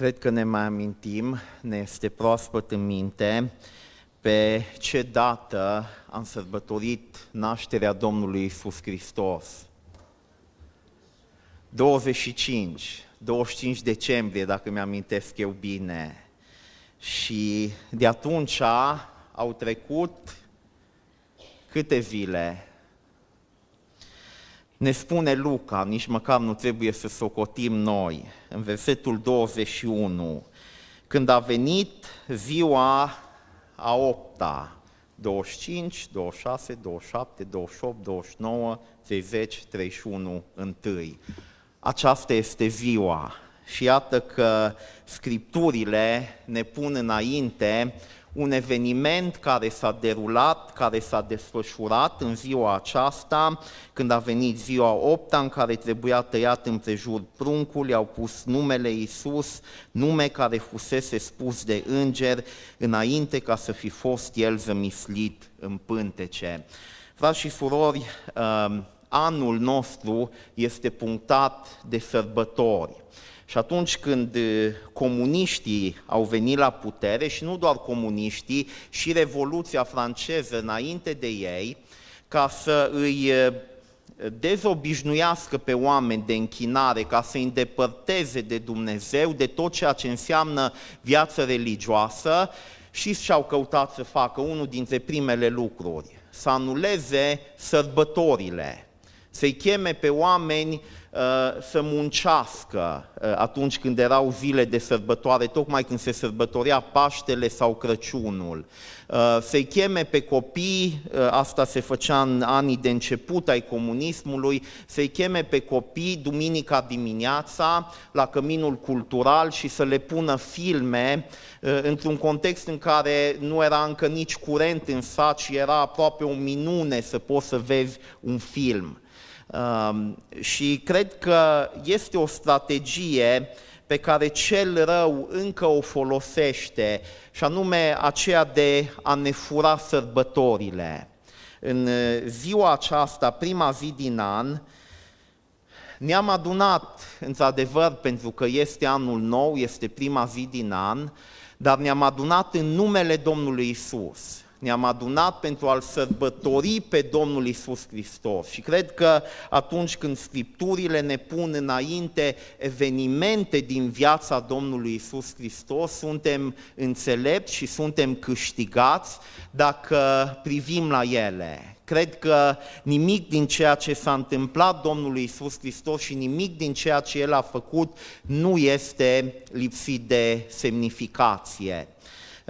Cred că ne mai amintim, ne este proaspăt în minte pe ce dată am sărbătorit nașterea Domnului Isus Hristos. 25, 25 decembrie, dacă mi-amintesc eu bine. Și de atunci au trecut câte zile? Ne spune Luca, nici măcar nu trebuie să socotim noi, în versetul 21, când a venit ziua a opta, 25, 26, 27, 28, 29, 30, 31, 1. Aceasta este ziua și iată că scripturile ne pun înainte un eveniment care s-a derulat, care s-a desfășurat în ziua aceasta, când a venit ziua 8 în care trebuia tăiat împrejur pruncul, i-au pus numele Iisus, nume care fusese spus de înger înainte ca să fi fost el zămislit în pântece. Frați și surori, um, anul nostru este punctat de sărbători. Și atunci când comuniștii au venit la putere, și nu doar comuniștii, și Revoluția franceză înainte de ei, ca să îi dezobișnuiască pe oameni de închinare, ca să îi îndepărteze de Dumnezeu, de tot ceea ce înseamnă viață religioasă, și și-au căutat să facă unul dintre primele lucruri, să anuleze sărbătorile, să-i cheme pe oameni Uh, să muncească uh, atunci când erau zile de sărbătoare, tocmai când se sărbătorea Paștele sau Crăciunul. Uh, să-i cheme pe copii, asta se făcea în anii de început ai comunismului, să-i cheme pe copii duminica dimineața la căminul cultural și să le pună filme într-un context în care nu era încă nici curent în sat și era aproape o minune să poți să vezi un film. Um, și cred că este o strategie pe care cel rău încă o folosește, și anume aceea de a ne fura sărbătorile. În ziua aceasta, prima zi din an, ne-am adunat, într-adevăr, pentru că este anul nou, este prima zi din an, dar ne-am adunat în numele Domnului Isus ne-am adunat pentru a-L sărbători pe Domnul Isus Hristos. Și cred că atunci când Scripturile ne pun înainte evenimente din viața Domnului Isus Hristos, suntem înțelepți și suntem câștigați dacă privim la ele. Cred că nimic din ceea ce s-a întâmplat Domnului Isus Hristos și nimic din ceea ce El a făcut nu este lipsit de semnificație.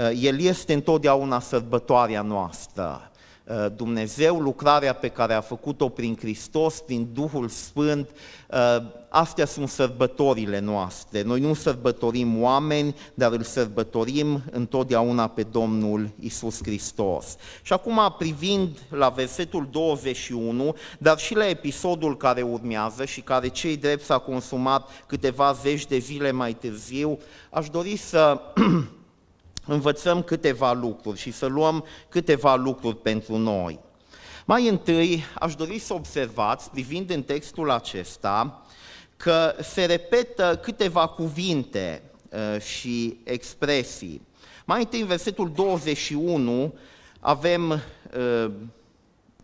Uh, el este întotdeauna sărbătoarea noastră. Uh, Dumnezeu, lucrarea pe care a făcut-o prin Hristos, prin Duhul Sfânt, uh, astea sunt sărbătorile noastre. Noi nu sărbătorim oameni, dar îl sărbătorim întotdeauna pe Domnul Isus Hristos. Și acum, privind la versetul 21, dar și la episodul care urmează și care cei drept s-a consumat câteva zeci de zile mai târziu, aș dori să învățăm câteva lucruri și să luăm câteva lucruri pentru noi. Mai întâi, aș dori să observați, privind în textul acesta, că se repetă câteva cuvinte uh, și expresii. Mai întâi, în versetul 21, avem uh,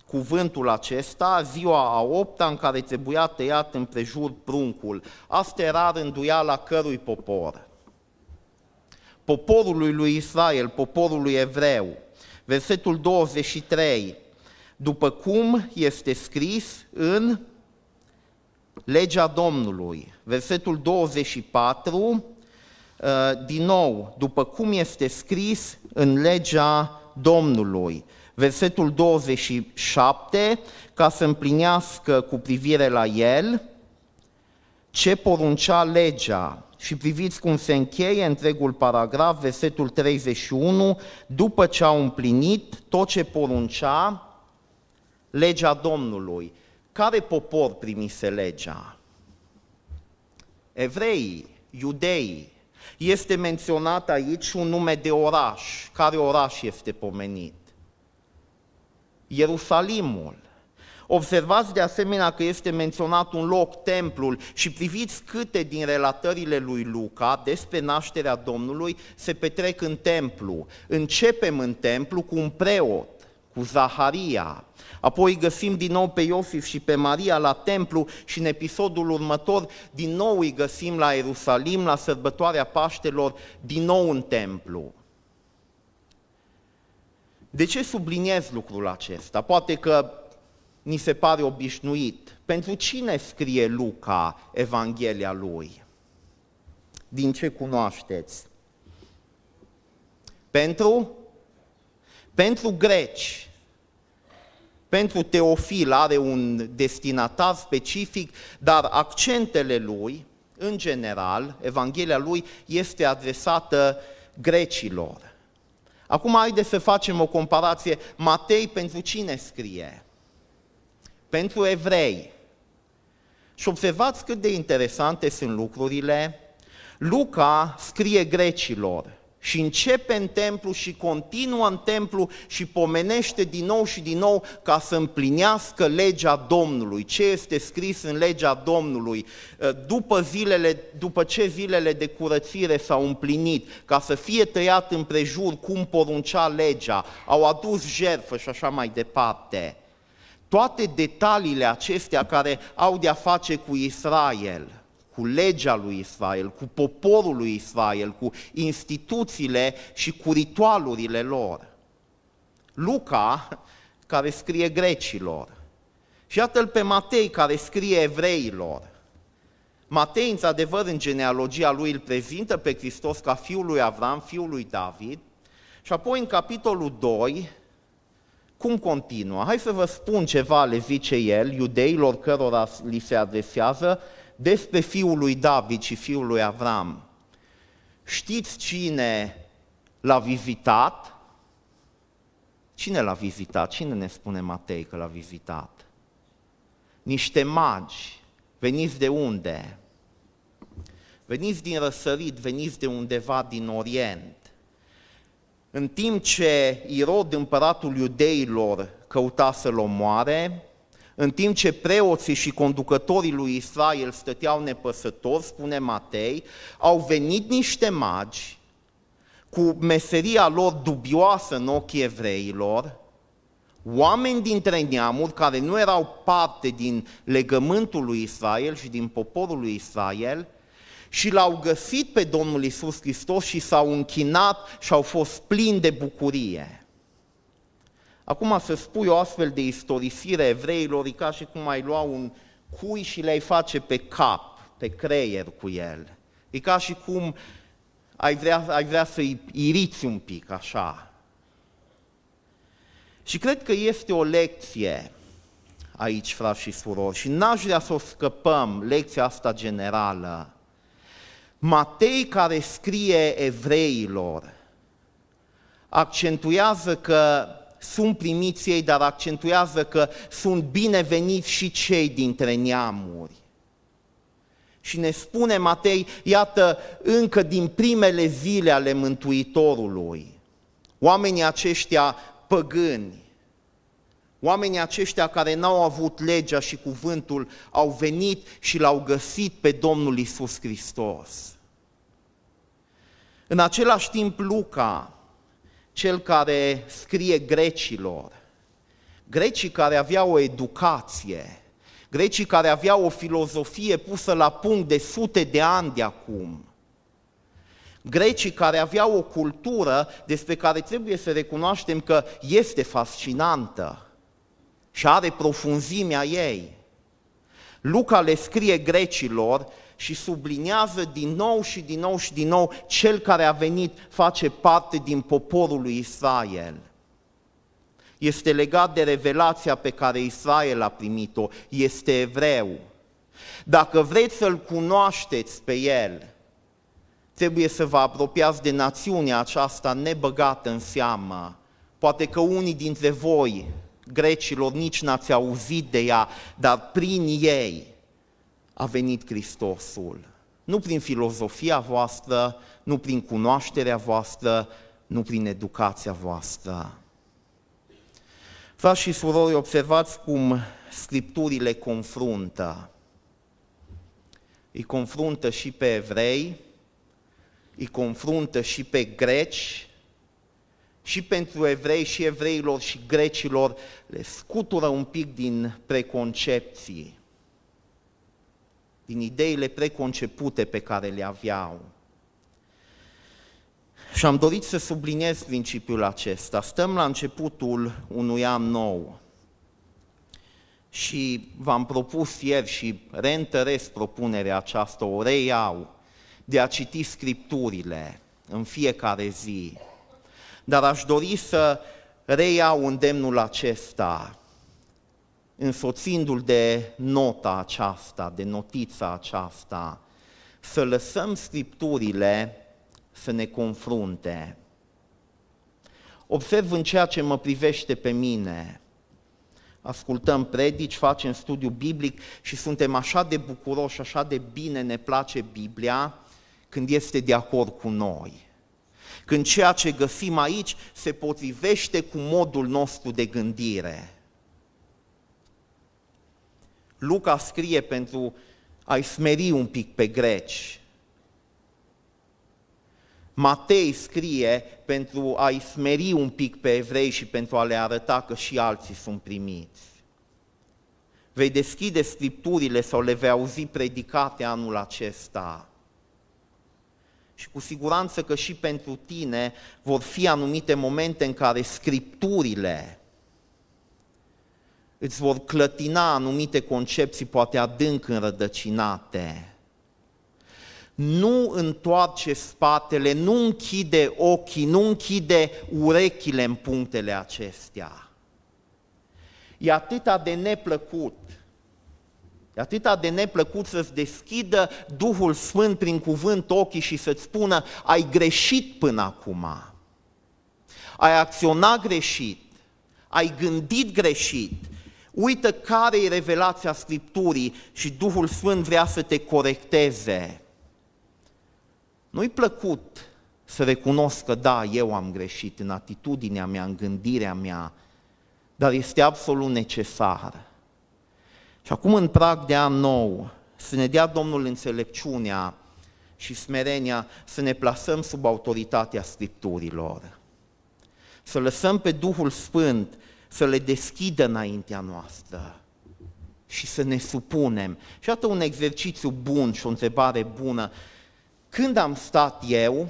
cuvântul acesta, ziua a opta în care trebuia tăiat împrejur pruncul. Asta era rânduiala cărui popor? Poporului lui Israel, poporului evreu. Versetul 23, după cum este scris în legea Domnului. Versetul 24, uh, din nou, după cum este scris în legea Domnului. Versetul 27, ca să împlinească cu privire la el ce poruncea legea, și priviți cum se încheie întregul paragraf, versetul 31, după ce au împlinit tot ce poruncea legea Domnului. Care popor primise legea? Evreii, iudeii. Este menționat aici un nume de oraș. Care oraș este pomenit? Ierusalimul. Observați de asemenea că este menționat un loc, templul, și priviți câte din relatările lui Luca despre nașterea Domnului se petrec în templu. Începem în templu cu un preot, cu Zaharia, Apoi găsim din nou pe Iosif și pe Maria la templu și în episodul următor din nou îi găsim la Ierusalim, la sărbătoarea Paștelor, din nou în templu. De ce subliniez lucrul acesta? Poate că ni se pare obișnuit. Pentru cine scrie Luca Evanghelia lui? Din ce cunoașteți? Pentru? Pentru greci. Pentru Teofil are un destinatar specific, dar accentele lui, în general, Evanghelia lui este adresată grecilor. Acum haideți să facem o comparație. Matei pentru cine scrie? Pentru evrei. Și observați cât de interesante sunt lucrurile. Luca scrie grecilor și începe în templu și continuă în templu și pomenește din nou și din nou ca să împlinească legea Domnului. Ce este scris în legea Domnului? După, zilele, după ce zilele de curățire s-au împlinit, ca să fie tăiat împrejur cum poruncea legea, au adus jertfă și așa mai departe. Toate detaliile acestea care au de-a face cu Israel – cu legea lui Israel, cu poporul lui Israel, cu instituțiile și cu ritualurile lor. Luca, care scrie grecilor, și iată-l pe Matei, care scrie evreilor. Matei, într-adevăr, în genealogia lui îl prezintă pe Hristos ca fiul lui Avram, fiul lui David, și apoi în capitolul 2, cum continuă? Hai să vă spun ceva, le zice el, iudeilor cărora li se adresează, despre fiul lui David și fiul lui Avram. Știți cine l-a vizitat? Cine l-a vizitat? Cine ne spune Matei că l-a vizitat? Niște magi. Veniți de unde? Veniți din răsărit, veniți de undeva din Orient. În timp ce Irod, împăratul iudeilor, căuta să-l omoare, în timp ce preoții și conducătorii lui Israel stăteau nepăsători, spune Matei, au venit niște magi cu meseria lor dubioasă în ochii evreilor, oameni dintre neamuri care nu erau parte din legământul lui Israel și din poporul lui Israel, și l-au găsit pe Domnul Isus Hristos și s-au închinat și au fost plini de bucurie. Acum să spui o astfel de istorisire evreilor e ca și cum ai lua un cui și le-ai face pe cap, pe creier cu el. E ca și cum ai vrea, ai vrea să-i iriți un pic așa. Și cred că este o lecție aici, frați și surori, și n-aș vrea să o scăpăm, lecția asta generală. Matei care scrie evreilor accentuează că sunt primiți ei, dar accentuează că sunt bineveniți și cei dintre neamuri. Și ne spune Matei, iată, încă din primele zile ale Mântuitorului, oamenii aceștia păgâni, oamenii aceștia care n-au avut legea și cuvântul, au venit și l-au găsit pe Domnul Isus Hristos. În același timp, Luca, cel care scrie grecilor, grecii care aveau o educație, grecii care aveau o filozofie pusă la punct de sute de ani de acum, grecii care aveau o cultură despre care trebuie să recunoaștem că este fascinantă și are profunzimea ei. Luca le scrie grecilor și subliniază din nou și din nou și din nou, cel care a venit face parte din poporul lui Israel. Este legat de revelația pe care Israel a primit-o, este evreu. Dacă vreți să-l cunoașteți pe el, trebuie să vă apropiați de națiunea aceasta nebăgată în seamă. Poate că unii dintre voi, grecilor, nici n-ați auzit de ea, dar prin ei a venit Hristosul. Nu prin filozofia voastră, nu prin cunoașterea voastră, nu prin educația voastră. Frați și surori, observați cum Scripturile confruntă. Îi confruntă și pe evrei, îi confruntă și pe greci, și pentru evrei și evreilor și grecilor le scutură un pic din preconcepții, din ideile preconcepute pe care le aveau. Și am dorit să subliniez principiul acesta. Stăm la începutul unui an nou și v-am propus ieri și reîntăresc propunerea aceasta, o reiau, de a citi Scripturile în fiecare zi. Dar aș dori să reiau îndemnul acesta, însoțindu-l de nota aceasta, de notița aceasta, să lăsăm Scripturile să ne confrunte. Observ în ceea ce mă privește pe mine, ascultăm predici, facem studiu biblic și suntem așa de bucuroși, așa de bine ne place Biblia când este de acord cu noi. Când ceea ce găsim aici se potrivește cu modul nostru de gândire. Luca scrie pentru a-i smeri un pic pe greci, Matei scrie pentru a-i smeri un pic pe evrei și pentru a le arăta că și alții sunt primiți. Vei deschide scripturile sau le vei auzi predicate anul acesta. Și cu siguranță că și pentru tine vor fi anumite momente în care scripturile îți vor clătina anumite concepții, poate adânc înrădăcinate nu întoarce spatele, nu închide ochii, nu închide urechile în punctele acestea. E atâta de neplăcut, e atâta de neplăcut să-ți deschidă Duhul Sfânt prin cuvânt ochii și să-ți spună ai greșit până acum, ai acționat greșit, ai gândit greșit, uită care e revelația Scripturii și Duhul Sfânt vrea să te corecteze. Nu-i plăcut să recunosc că da, eu am greșit în atitudinea mea, în gândirea mea, dar este absolut necesar. Și acum în prag de an nou, să ne dea Domnul înțelepciunea și smerenia să ne plasăm sub autoritatea Scripturilor. Să lăsăm pe Duhul Sfânt să le deschidă înaintea noastră și să ne supunem. Și atât un exercițiu bun și o întrebare bună, când am stat eu,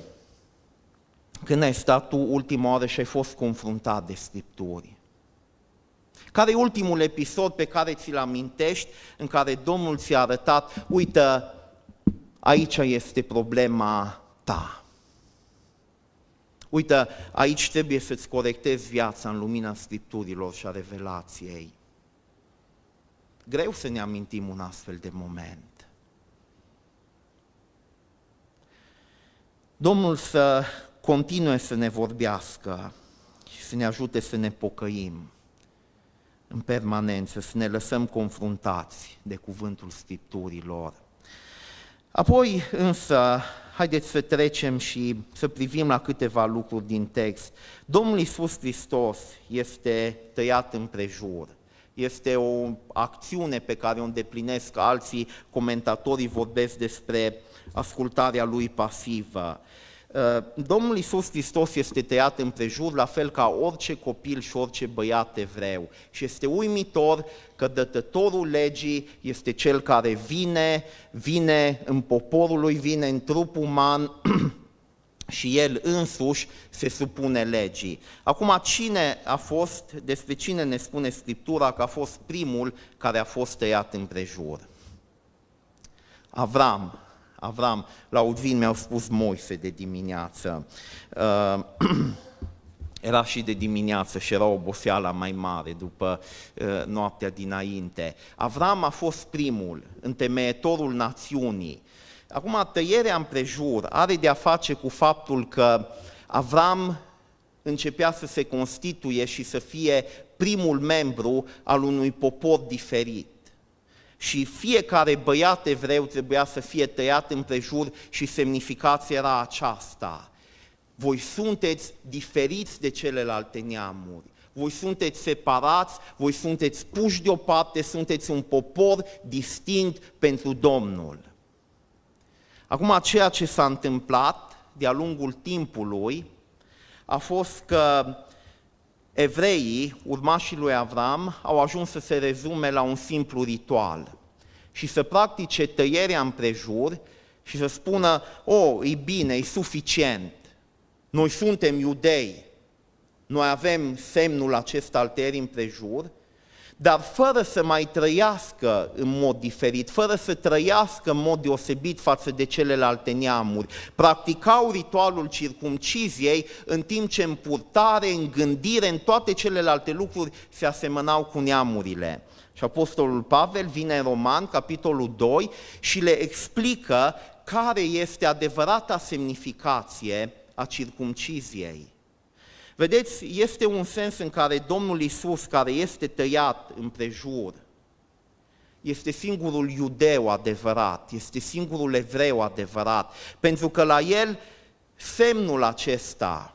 când ai stat tu ultima oară și ai fost confruntat de Scripturi? Care e ultimul episod pe care ți-l amintești, în care Domnul ți-a arătat, uite, aici este problema ta. Uite, aici trebuie să-ți corectezi viața în lumina Scripturilor și a revelației. Greu să ne amintim un astfel de moment. Domnul să continue să ne vorbească și să ne ajute să ne pocăim în permanență, să ne lăsăm confruntați de cuvântul Scripturilor. Apoi însă, haideți să trecem și să privim la câteva lucruri din text. Domnul Iisus Hristos este tăiat în prejur. Este o acțiune pe care o îndeplinesc alții, comentatorii vorbesc despre ascultarea lui pasivă. Uh, Domnul Iisus Hristos este tăiat împrejur, la fel ca orice copil și orice băiat evreu. Și este uimitor că dătătorul legii este cel care vine, vine în poporul lui, vine în trup uman și el însuși se supune legii. Acum, cine a fost, despre cine ne spune Scriptura că a fost primul care a fost tăiat împrejur? Avram, Avram, la Udvin mi-au spus Moise de dimineață. Uh, era și de dimineață și era oboseala mai mare după uh, noaptea dinainte. Avram a fost primul, întemeietorul națiunii. Acum, tăierea împrejur are de a face cu faptul că Avram începea să se constituie și să fie primul membru al unui popor diferit și fiecare băiat evreu trebuia să fie tăiat împrejur și semnificația era aceasta. Voi sunteți diferiți de celelalte neamuri. voi sunteți separați, voi sunteți puși deoparte, sunteți un popor distinct pentru Domnul. Acum, ceea ce s-a întâmplat de-a lungul timpului a fost că evreii, urmașii lui Avram, au ajuns să se rezume la un simplu ritual și să practice tăierea împrejur și să spună, o, oh, e bine, e suficient, noi suntem iudei, noi avem semnul acesta al tăierii împrejur, dar fără să mai trăiască în mod diferit, fără să trăiască în mod deosebit față de celelalte neamuri. Practicau ritualul circumciziei în timp ce în purtare, în gândire, în toate celelalte lucruri se asemănau cu neamurile. Și Apostolul Pavel vine în Roman, capitolul 2, și le explică care este adevărata semnificație a circumciziei. Vedeți, este un sens în care Domnul Isus, care este tăiat împrejur, este singurul iudeu adevărat, este singurul evreu adevărat, pentru că la el semnul acesta,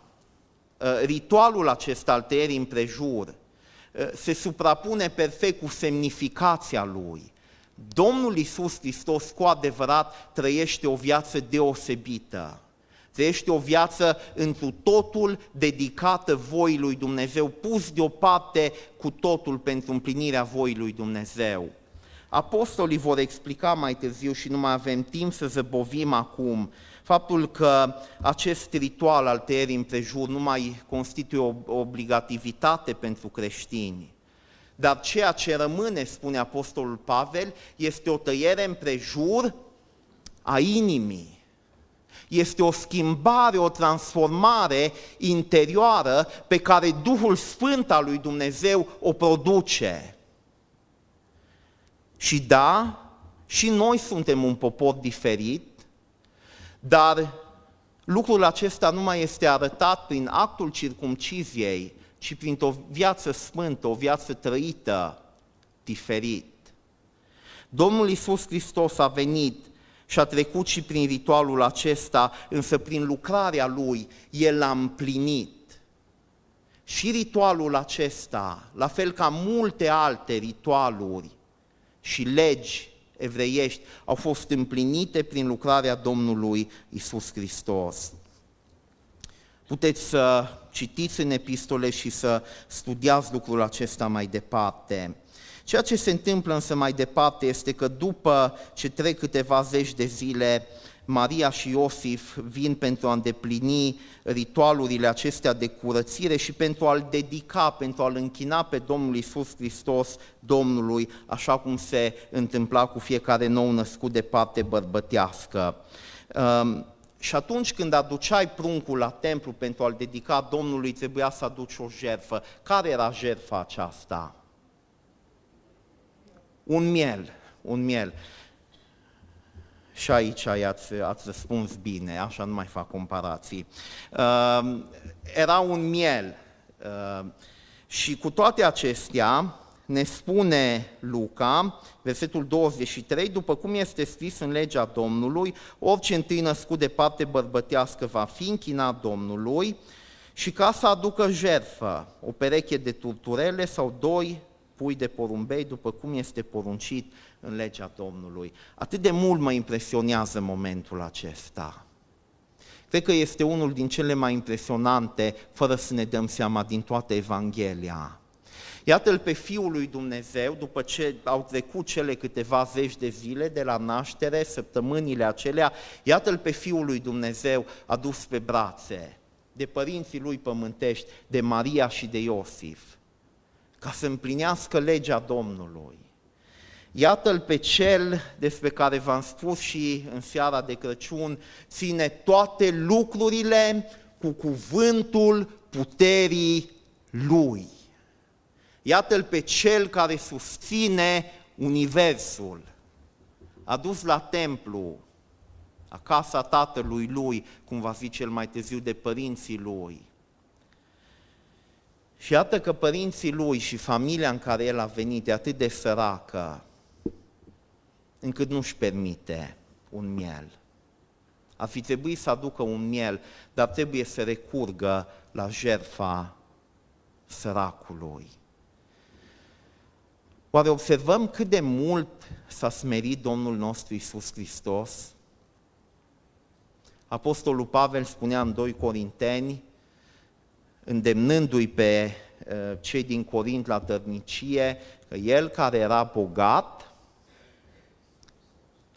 ă, ritualul acesta al tăierii împrejur, ă, se suprapune perfect cu semnificația lui. Domnul Isus Hristos cu adevărat trăiește o viață deosebită Trăiește o viață întru totul dedicată voii lui Dumnezeu, pus deoparte cu totul pentru împlinirea voii lui Dumnezeu. Apostolii vor explica mai târziu și nu mai avem timp să zăbovim acum faptul că acest ritual al tăierii împrejur nu mai constituie o obligativitate pentru creștini. Dar ceea ce rămâne, spune Apostolul Pavel, este o tăiere împrejur a inimii este o schimbare, o transformare interioară pe care Duhul Sfânt al lui Dumnezeu o produce. Și da, și noi suntem un popor diferit, dar lucrul acesta nu mai este arătat prin actul circumciziei, ci printr-o viață sfântă, o viață trăită diferit. Domnul Isus Hristos a venit și a trecut și prin ritualul acesta, însă prin lucrarea lui, el l-a împlinit. Și ritualul acesta, la fel ca multe alte ritualuri și legi evreiești, au fost împlinite prin lucrarea Domnului Isus Hristos. Puteți să citiți în epistole și să studiați lucrul acesta mai departe. Ceea ce se întâmplă însă mai departe este că după ce trec câteva zeci de zile, Maria și Iosif vin pentru a îndeplini ritualurile acestea de curățire și pentru a-L dedica, pentru a-L închina pe Domnul Isus Hristos Domnului, așa cum se întâmpla cu fiecare nou născut de parte bărbătească. Um, și atunci când aduceai pruncul la templu pentru a-l dedica Domnului, trebuia să aduci o jertfă. Care era jertfa aceasta? Un miel, un miel. Și aici ați, ați răspuns bine, așa nu mai fac comparații. Uh, era un miel uh, și cu toate acestea ne spune Luca, versetul 23, după cum este scris în legea Domnului, orice întâi născut de parte bărbătească va fi închinat Domnului și ca să aducă jertfă, o pereche de turturele sau doi pui de porumbei după cum este poruncit în legea Domnului. Atât de mult mă impresionează momentul acesta. Cred că este unul din cele mai impresionante, fără să ne dăm seama, din toată Evanghelia. Iată-l pe Fiul lui Dumnezeu, după ce au trecut cele câteva zeci de zile de la naștere, săptămânile acelea, iată-l pe Fiul lui Dumnezeu adus pe brațe de părinții lui pământești, de Maria și de Iosif ca să împlinească legea Domnului. Iată-l pe cel despre care v-am spus și în seara de Crăciun, ține toate lucrurile cu cuvântul puterii lui. Iată-l pe cel care susține universul, adus la templu, acasă tatălui lui, cum va fi cel mai târziu de părinții lui. Și iată că părinții lui și familia în care el a venit e atât de săracă, încât nu-și permite un miel. Ar fi trebuit să aducă un miel, dar trebuie să recurgă la jertfa săracului. Oare observăm cât de mult s-a smerit Domnul nostru Isus Hristos? Apostolul Pavel spunea în 2 Corinteni, îndemnându-i pe uh, cei din Corint la tărnicie, că el care era bogat,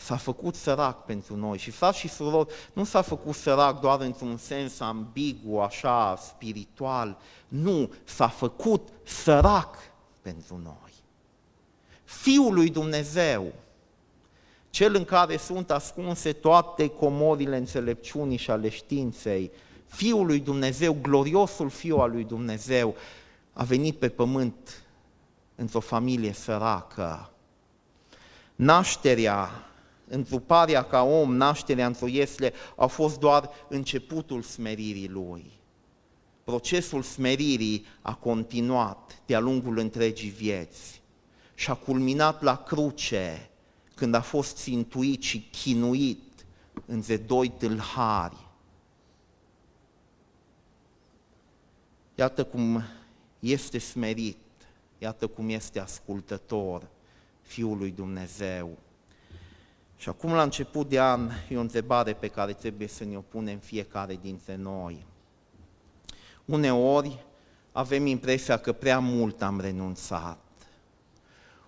s-a făcut sărac pentru noi. Și frați și surori, nu s-a făcut sărac doar într-un sens ambigu, așa, spiritual. Nu, s-a făcut sărac pentru noi. Fiul lui Dumnezeu, cel în care sunt ascunse toate comorile înțelepciunii și ale științei, Fiul lui Dumnezeu, gloriosul Fiul al lui Dumnezeu, a venit pe pământ într-o familie săracă. Nașterea, întruparea ca om, nașterea într-o iesle, a fost doar începutul smeririi lui. Procesul smeririi a continuat de-a lungul întregii vieți și a culminat la cruce, când a fost țintuit și chinuit între doi tâlhari. Iată cum este smerit, iată cum este ascultător Fiul lui Dumnezeu. Și acum, la început de an, e o întrebare pe care trebuie să ne o punem fiecare dintre noi. Uneori avem impresia că prea mult am renunțat.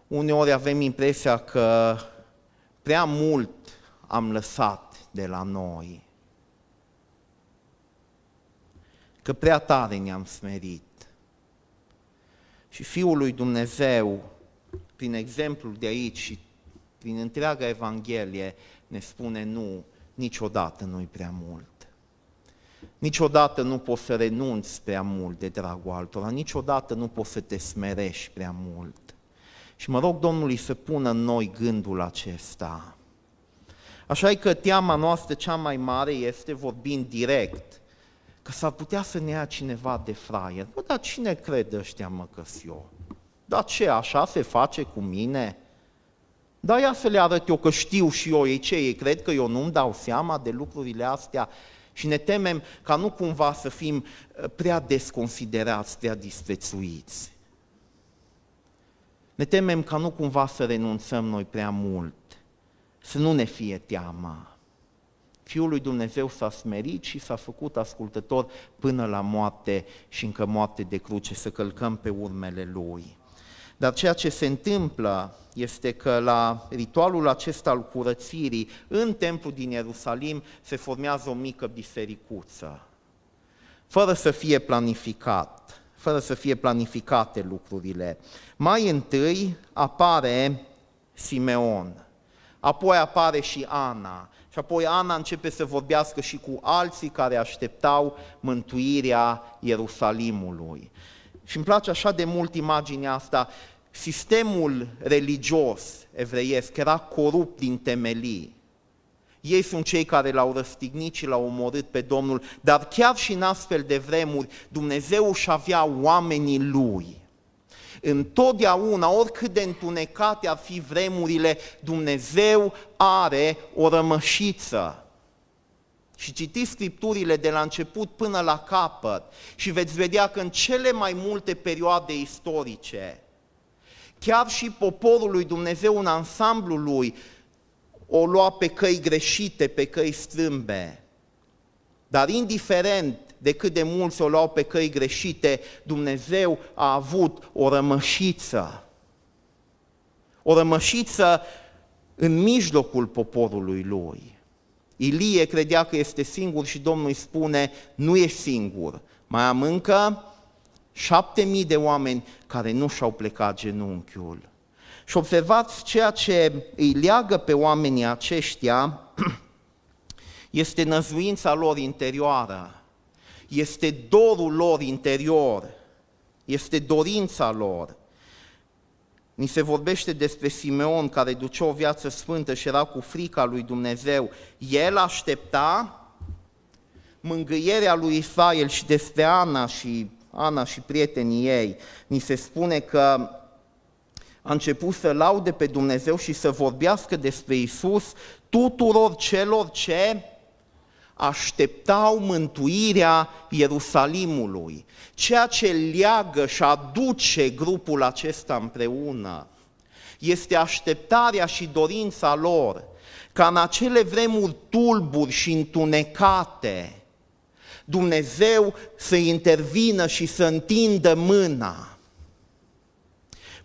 Uneori avem impresia că prea mult am lăsat de la noi, că prea tare ne-am smerit. Și Fiul lui Dumnezeu, prin exemplul de aici și prin întreaga Evanghelie, ne spune nu, niciodată nu-i prea mult. Niciodată nu poți să renunți prea mult de dragul altora, niciodată nu poți să te smerești prea mult. Și mă rog Domnului să pună în noi gândul acesta. Așa că teama noastră cea mai mare este, vorbind direct, că s-ar putea să ne ia cineva de fraier. Bă, dar cine crede ăștia mă că eu? Dar ce, așa se face cu mine? Dar ia să le arăt eu că știu și eu ei ce, ei cred că eu nu-mi dau seama de lucrurile astea și ne temem ca nu cumva să fim uh, prea desconsiderați, prea disprețuiți. Ne temem ca nu cumva să renunțăm noi prea mult, să nu ne fie teama. Fiul lui Dumnezeu s-a smerit și s-a făcut ascultător până la moarte și încă moarte de cruce, să călcăm pe urmele Lui. Dar ceea ce se întâmplă este că la ritualul acesta al curățirii, în templul din Ierusalim, se formează o mică bisericuță, fără să fie planificat fără să fie planificate lucrurile. Mai întâi apare Simeon, apoi apare și Ana, și apoi Ana începe să vorbească și cu alții care așteptau mântuirea Ierusalimului. Și îmi place așa de mult imaginea asta, sistemul religios evreiesc era corupt din temelii. Ei sunt cei care l-au răstignit și l-au omorât pe Domnul, dar chiar și în astfel de vremuri, Dumnezeu își avea oamenii Lui. Întotdeauna, oricât de întunecate ar fi vremurile, Dumnezeu are o rămășiță. Și citiți scripturile de la început până la capăt și veți vedea că în cele mai multe perioade istorice, chiar și poporul lui Dumnezeu în ansamblul lui o lua pe căi greșite, pe căi strâmbe. Dar indiferent de cât de mulți o luau pe căi greșite, Dumnezeu a avut o rămășiță. O rămășiță în mijlocul poporului lui. Ilie credea că este singur și Domnul îi spune, nu ești singur, mai am încă șapte mii de oameni care nu și-au plecat genunchiul. Și observați ceea ce îi leagă pe oamenii aceștia este năzuința lor interioară, este dorul lor interior, este dorința lor. Ni se vorbește despre Simeon care ducea o viață sfântă și era cu frica lui Dumnezeu. El aștepta mângâierea lui Israel și despre Ana și Ana și prietenii ei. Ni se spune că a început să laude pe Dumnezeu și să vorbească despre Isus tuturor celor ce așteptau mântuirea Ierusalimului, ceea ce leagă și aduce grupul acesta împreună. Este așteptarea și dorința lor ca în acele vremuri tulburi și întunecate, Dumnezeu să intervină și să întindă mâna.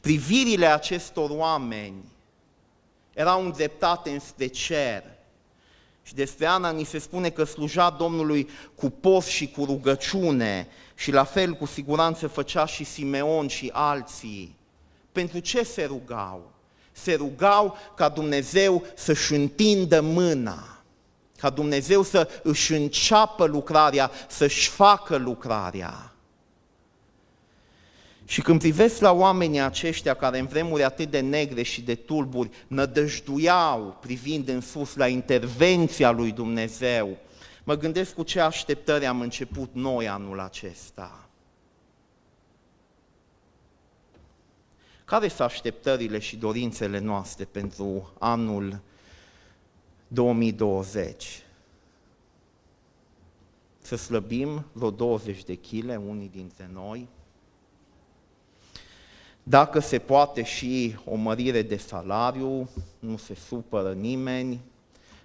Privirile acestor oameni erau îndreptate înspre cer. Și despre Ana ni se spune că sluja Domnului cu post și cu rugăciune și la fel cu siguranță făcea și Simeon și alții. Pentru ce se rugau? Se rugau ca Dumnezeu să-și întindă mâna, ca Dumnezeu să își înceapă lucrarea, să-și facă lucrarea. Și când privesc la oamenii aceștia care în vremuri atât de negre și de tulburi nădăjduiau privind în sus la intervenția lui Dumnezeu, mă gândesc cu ce așteptări am început noi anul acesta. Care sunt așteptările și dorințele noastre pentru anul 2020? Să slăbim vreo 20 de chile, unii dintre noi, dacă se poate și o mărire de salariu, nu se supără nimeni.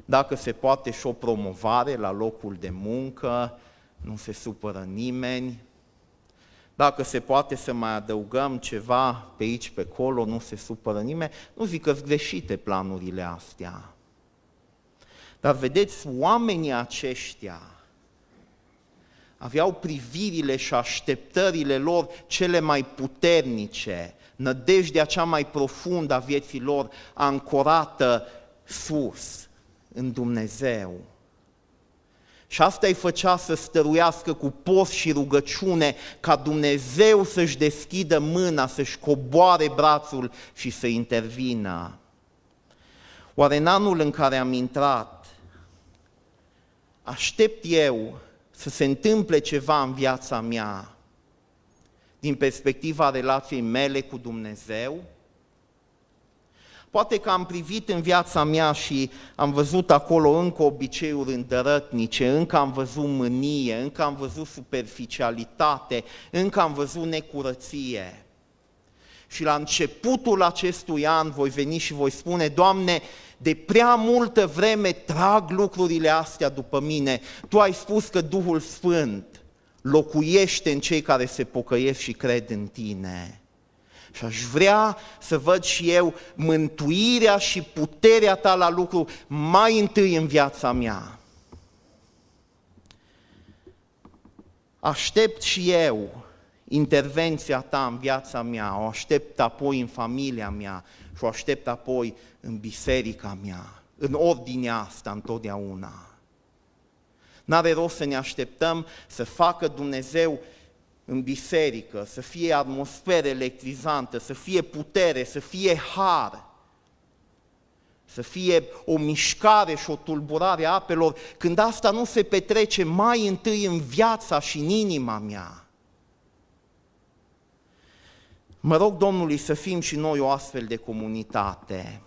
Dacă se poate și o promovare la locul de muncă, nu se supără nimeni. Dacă se poate să mai adăugăm ceva pe aici, pe acolo, nu se supără nimeni. Nu zic că sunt greșite planurile astea. Dar vedeți, oamenii aceștia aveau privirile și așteptările lor cele mai puternice, nădejdea cea mai profundă a vieții lor ancorată sus, în Dumnezeu. Și asta îi făcea să stăruiască cu post și rugăciune ca Dumnezeu să-și deschidă mâna, să-și coboare brațul și să intervină. Oare în anul în care am intrat, aștept eu să se întâmple ceva în viața mea din perspectiva relației mele cu Dumnezeu? Poate că am privit în viața mea și am văzut acolo încă obiceiuri îndărătnice, încă am văzut mânie, încă am văzut superficialitate, încă am văzut necurăție. Și la începutul acestui an voi veni și voi spune, Doamne, de prea multă vreme trag lucrurile astea după mine. Tu ai spus că Duhul Sfânt locuiește în cei care se pocăiesc și cred în tine. Și aș vrea să văd și eu mântuirea și puterea ta la lucru mai întâi în viața mea. Aștept și eu intervenția ta în viața mea, o aștept apoi în familia mea și o aștept apoi în biserica mea, în ordinea asta întotdeauna. N-are rost să ne așteptăm să facă Dumnezeu în biserică, să fie atmosferă electrizantă, să fie putere, să fie har, să fie o mișcare și o tulburare a apelor, când asta nu se petrece mai întâi în viața și în inima mea. Mă rog Domnului să fim și noi o astfel de comunitate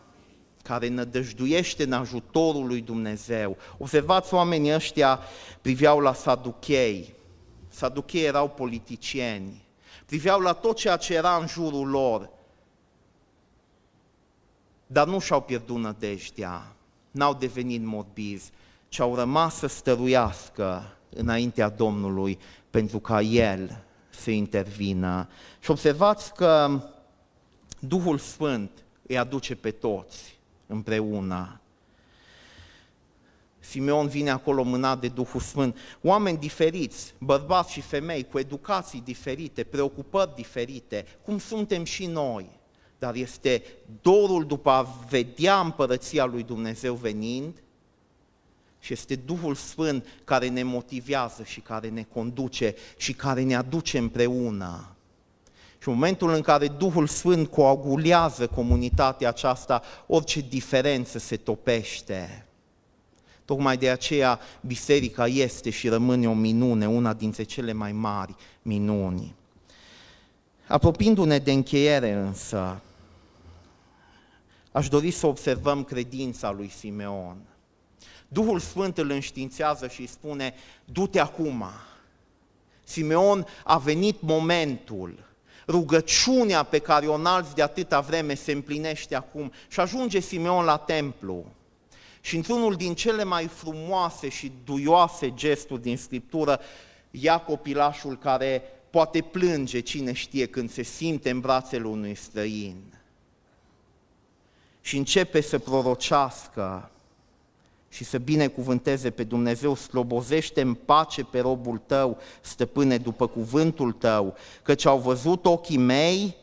care nădăjduiește în ajutorul lui Dumnezeu. Observați, oamenii ăștia priveau la saduchei. Saduchei erau politicieni. Priveau la tot ceea ce era în jurul lor. Dar nu și-au pierdut nădejdea, n-au devenit morbizi, ci au rămas să stăruiască înaintea Domnului pentru ca El să intervină. Și observați că Duhul Sfânt îi aduce pe toți împreună. Simeon vine acolo mânat de Duhul Sfânt. Oameni diferiți, bărbați și femei, cu educații diferite, preocupări diferite, cum suntem și noi. Dar este dorul după a vedea împărăția lui Dumnezeu venind și este Duhul Sfânt care ne motivează și care ne conduce și care ne aduce împreună. Și în momentul în care Duhul Sfânt coagulează comunitatea aceasta, orice diferență se topește. Tocmai de aceea biserica este și rămâne o minune, una dintre cele mai mari minuni. Apropiindu-ne de încheiere însă, aș dori să observăm credința lui Simeon. Duhul Sfânt îl înștiințează și îi spune, du-te acum. Simeon a venit momentul, rugăciunea pe care o înalți de atâta vreme se împlinește acum și ajunge Simeon la templu. Și într-unul din cele mai frumoase și duioase gesturi din Scriptură, ia copilașul care poate plânge, cine știe, când se simte în brațele unui străin. Și începe să prorocească și să binecuvânteze pe Dumnezeu, slobozește în pace pe robul tău, stăpâne, după cuvântul tău, căci au văzut ochii mei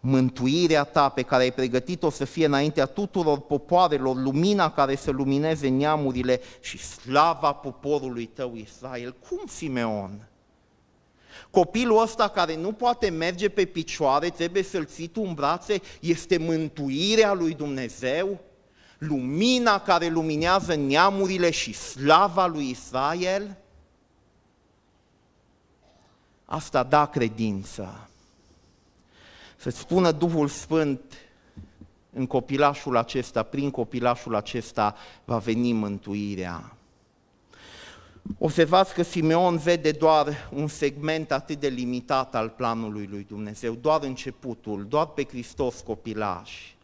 mântuirea ta pe care ai pregătit-o să fie înaintea tuturor popoarelor, lumina care să lumineze neamurile și slava poporului tău Israel. Cum, Simeon? Copilul ăsta care nu poate merge pe picioare, trebuie să-l ții tu în brațe, este mântuirea lui Dumnezeu? Lumina care luminează neamurile și slava lui Israel, asta da credință. Să-ți spună Duhul Sfânt în copilașul acesta, prin copilașul acesta va veni mântuirea. Observați că Simeon vede doar un segment atât de limitat al planului lui Dumnezeu, doar începutul, doar pe Hristos copilaș.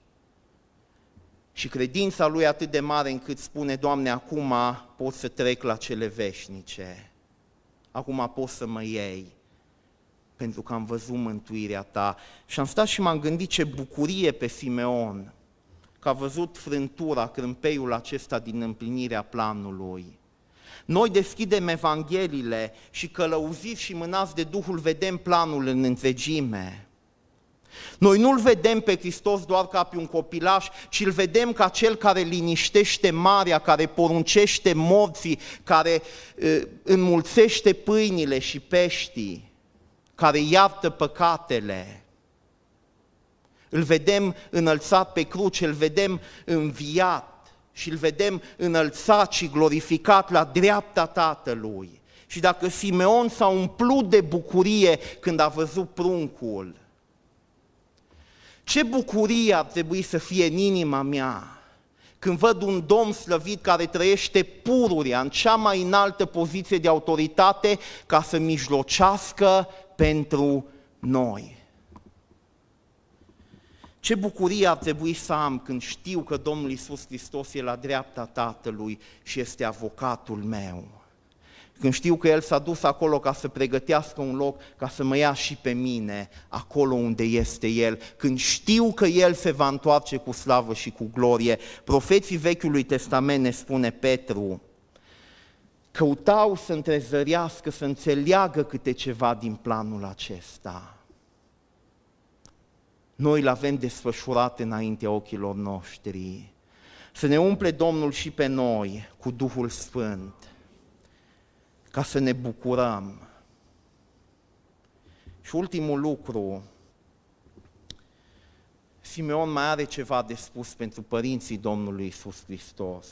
Și credința lui atât de mare încât spune, Doamne, acum pot să trec la cele veșnice, acum pot să mă iei, pentru că am văzut mântuirea ta. Și am stat și m-am gândit ce bucurie pe Simeon, că a văzut frântura, crâmpeiul acesta din împlinirea planului. Noi deschidem Evangheliile și călăuziți și mânați de Duhul vedem planul în întregime. Noi nu-L vedem pe Hristos doar ca pe un copilaș, ci îl vedem ca cel care liniștește marea, care poruncește morții, care uh, înmulțește pâinile și peștii, care iartă păcatele. Îl vedem înălțat pe cruce, îl vedem înviat și îl vedem înălțat și glorificat la dreapta Tatălui. Și dacă Simeon s-a umplut de bucurie când a văzut pruncul, ce bucurie ar trebui să fie în inima mea când văd un domn slăvit care trăiește pururia în cea mai înaltă poziție de autoritate ca să mijlocească pentru noi. Ce bucurie ar trebui să am când știu că Domnul Isus Hristos e la dreapta Tatălui și este avocatul meu când știu că El s-a dus acolo ca să pregătească un loc ca să mă ia și pe mine acolo unde este El, când știu că El se va întoarce cu slavă și cu glorie. Profeții Vechiului Testament ne spune Petru, căutau să întrezărească, să înțeleagă câte ceva din planul acesta. Noi îl avem desfășurat înaintea ochilor noștri. Să ne umple Domnul și pe noi cu Duhul Sfânt ca să ne bucurăm. Și ultimul lucru, Simeon mai are ceva de spus pentru părinții Domnului Isus Hristos.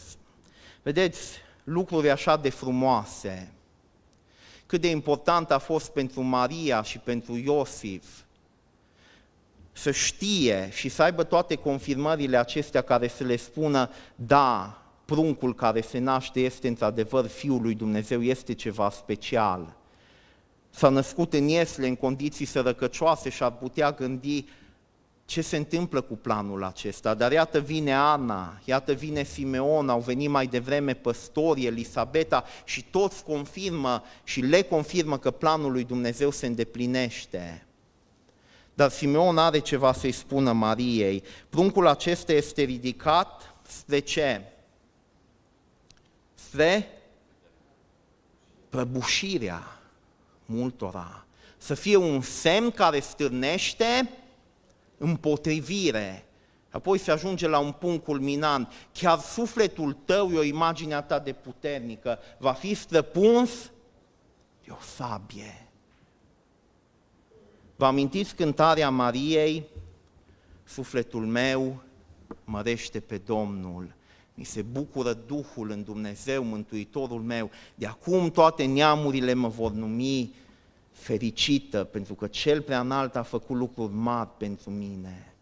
Vedeți, lucruri așa de frumoase, cât de important a fost pentru Maria și pentru Iosif să știe și să aibă toate confirmările acestea care să le spună, da, pruncul care se naște este într-adevăr Fiul lui Dumnezeu, este ceva special. S-a născut în Iesle în condiții sărăcăcioase și ar putea gândi ce se întâmplă cu planul acesta. Dar iată vine Ana, iată vine Simeon, au venit mai devreme păstorii, Elisabeta și toți confirmă și le confirmă că planul lui Dumnezeu se îndeplinește. Dar Simeon are ceva să-i spună Mariei. Pruncul acesta este ridicat spre ce? Spre prăbușirea multora, să fie un semn care stârnește împotrivire. Apoi se ajunge la un punct culminant. Chiar sufletul tău e o imagine a ta de puternică. Va fi străpuns de o sabie. Vă amintiți cântarea Mariei? Sufletul meu mărește pe Domnul mi se bucură Duhul în Dumnezeu, Mântuitorul meu. De acum toate neamurile mă vor numi fericită, pentru că Cel prea înalt a făcut lucruri mari pentru mine.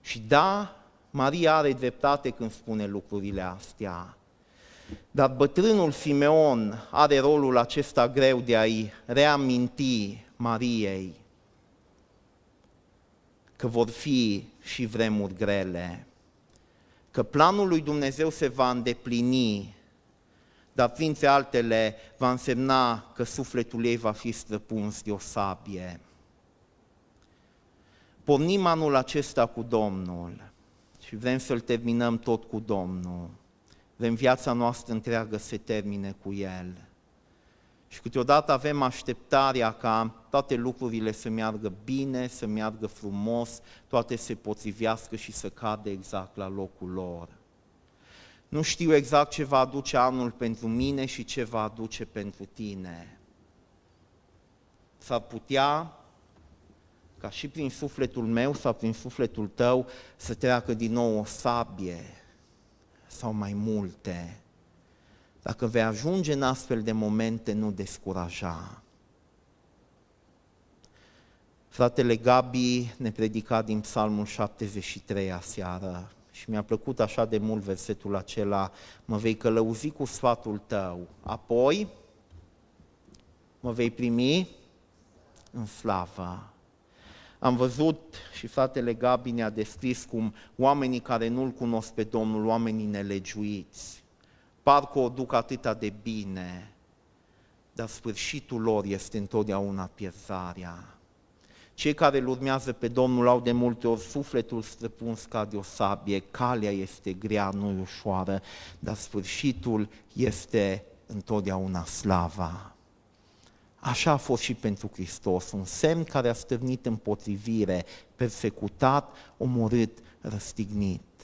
Și da, Maria are dreptate când spune lucrurile astea. Dar bătrânul Simeon are rolul acesta greu de a-i reaminti Mariei că vor fi și vremuri grele, că planul lui Dumnezeu se va îndeplini, dar printre altele va însemna că sufletul ei va fi străpuns de o sabie. Pornim anul acesta cu Domnul și vrem să-l terminăm tot cu Domnul. Vrem viața noastră întreagă să se termine cu El. Și câteodată avem așteptarea ca toate lucrurile să meargă bine, să meargă frumos, toate se potrivească și să cadă exact la locul lor. Nu știu exact ce va aduce anul pentru mine și ce va aduce pentru tine. S-ar putea ca și prin sufletul meu sau prin sufletul tău să treacă din nou o sabie sau mai multe. Dacă vei ajunge în astfel de momente, nu descuraja. Fratele Gabi ne predica din Psalmul 73 aseară și mi-a plăcut așa de mult versetul acela, mă vei călăuzi cu sfatul tău, apoi mă vei primi în slavă. Am văzut și fratele Gabi ne-a descris cum oamenii care nu-L cunosc pe Domnul, oamenii nelegiuiți, parcă o duc atâta de bine, dar sfârșitul lor este întotdeauna pierzarea. Cei care îl urmează pe Domnul au de multe ori sufletul străpuns ca de o sabie, calea este grea, nu ușoară, dar sfârșitul este întotdeauna slava. Așa a fost și pentru Hristos, un semn care a stârnit împotrivire, persecutat, omorât, răstignit.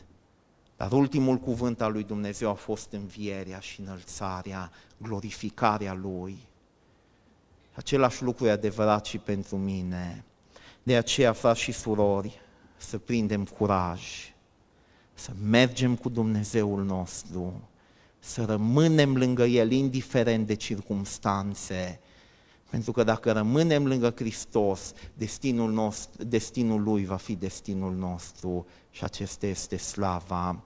Dar ultimul cuvânt al lui Dumnezeu a fost învierea și înălțarea, glorificarea Lui. Același lucru e adevărat și pentru mine. De aceea, frați și surori, să prindem curaj, să mergem cu Dumnezeul nostru, să rămânem lângă El, indiferent de circumstanțe, pentru că dacă rămânem lângă Hristos, destinul, nostru, destinul Lui va fi destinul nostru și acesta este slava.